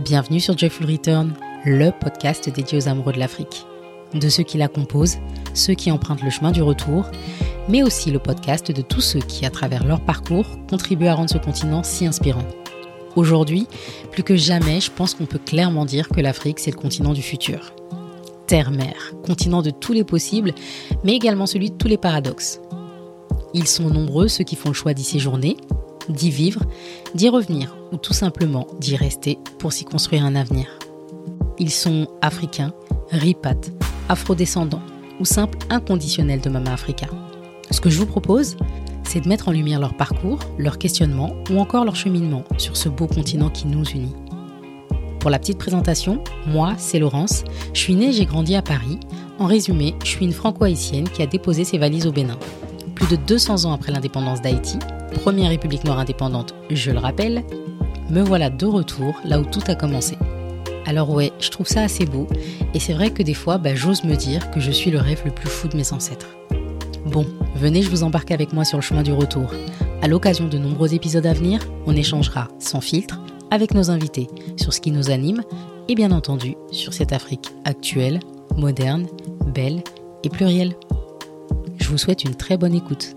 Bienvenue sur Joyful Return, le podcast dédié aux amoureux de l'Afrique. De ceux qui la composent, ceux qui empruntent le chemin du retour, mais aussi le podcast de tous ceux qui, à travers leur parcours, contribuent à rendre ce continent si inspirant. Aujourd'hui, plus que jamais, je pense qu'on peut clairement dire que l'Afrique, c'est le continent du futur. Terre-mer, continent de tous les possibles, mais également celui de tous les paradoxes. Ils sont nombreux ceux qui font le choix d'y séjourner, d'y vivre, d'y revenir ou tout simplement d'y rester pour s'y construire un avenir. Ils sont africains, ripates, afrodescendants ou simples inconditionnels de Mama Africa. Ce que je vous propose, c'est de mettre en lumière leur parcours, leurs questionnements ou encore leur cheminement sur ce beau continent qui nous unit. Pour la petite présentation, moi, c'est Laurence. Je suis née et j'ai grandi à Paris. En résumé, je suis une franco-haïtienne qui a déposé ses valises au Bénin. Plus de 200 ans après l'indépendance d'Haïti, première république noire indépendante, je le rappelle, me voilà de retour là où tout a commencé. Alors ouais, je trouve ça assez beau, et c'est vrai que des fois, bah, j'ose me dire que je suis le rêve le plus fou de mes ancêtres. Bon, venez, je vous embarque avec moi sur le chemin du retour. À l'occasion de nombreux épisodes à venir, on échangera sans filtre avec nos invités sur ce qui nous anime et bien entendu sur cette Afrique actuelle, moderne, belle et plurielle. Je vous souhaite une très bonne écoute.